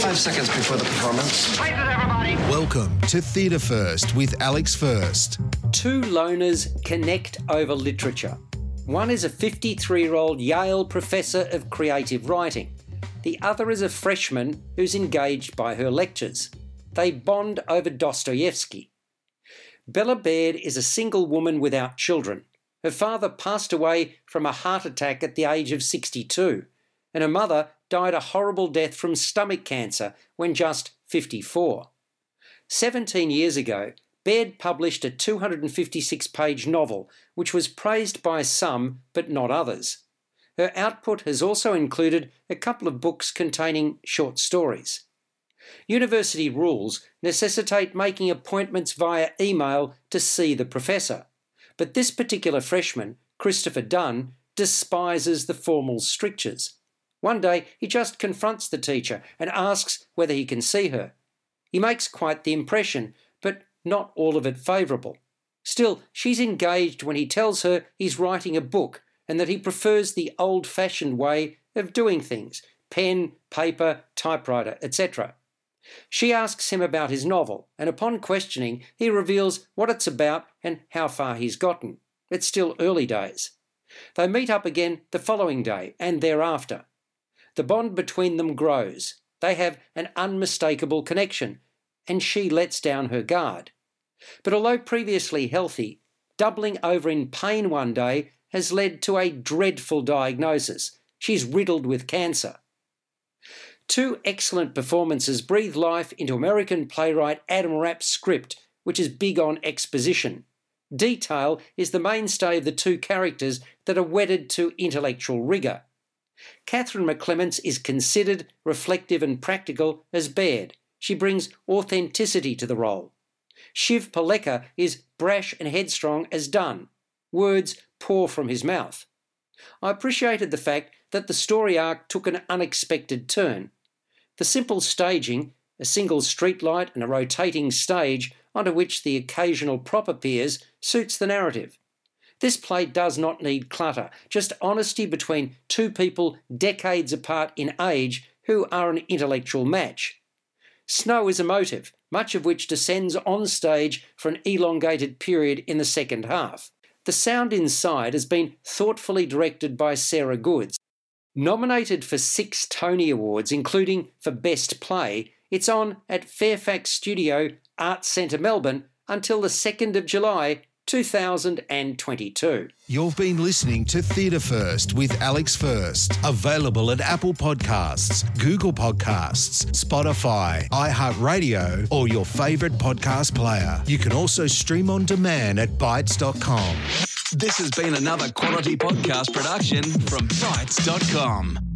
Five seconds before the performance. Places, everybody. Welcome to Theatre First with Alex First. Two loners connect over literature. One is a 53 year old Yale professor of creative writing. The other is a freshman who's engaged by her lectures. They bond over Dostoevsky. Bella Baird is a single woman without children. Her father passed away from a heart attack at the age of 62, and her mother died a horrible death from stomach cancer when just 54. 17 years ago, Baird published a 256 page novel, which was praised by some but not others. Her output has also included a couple of books containing short stories. University rules necessitate making appointments via email to see the professor, but this particular freshman, Christopher Dunn, despises the formal strictures. One day he just confronts the teacher and asks whether he can see her. He makes quite the impression, but not all of it favourable. Still, she's engaged when he tells her he's writing a book and that he prefers the old fashioned way of doing things pen, paper, typewriter, etc. She asks him about his novel, and upon questioning, he reveals what it's about and how far he's gotten. It's still early days. They meet up again the following day and thereafter. The bond between them grows. They have an unmistakable connection, and she lets down her guard. But although previously healthy, doubling over in pain one day has led to a dreadful diagnosis. She's riddled with cancer. Two excellent performances breathe life into American playwright Adam Rapp's script, which is big on exposition. Detail is the mainstay of the two characters that are wedded to intellectual rigour. Catherine McClements is considered, reflective, and practical as Baird. She brings authenticity to the role. Shiv Palekar is brash and headstrong as Dunn. Words pour from his mouth. I appreciated the fact that the story arc took an unexpected turn. The simple staging, a single streetlight and a rotating stage onto which the occasional prop appears, suits the narrative. This play does not need clutter, just honesty between two people decades apart in age who are an intellectual match. Snow is a motive, much of which descends on stage for an elongated period in the second half. The sound inside has been thoughtfully directed by Sarah Goodes. Nominated for six Tony Awards, including for Best Play, it's on at Fairfax Studio Arts Centre Melbourne until the 2nd of July 2022. You've been listening to Theatre First with Alex First. Available at Apple Podcasts, Google Podcasts, Spotify, iHeartRadio, or your favourite podcast player. You can also stream on demand at Bytes.com. This has been another quality podcast production from Bytes.com.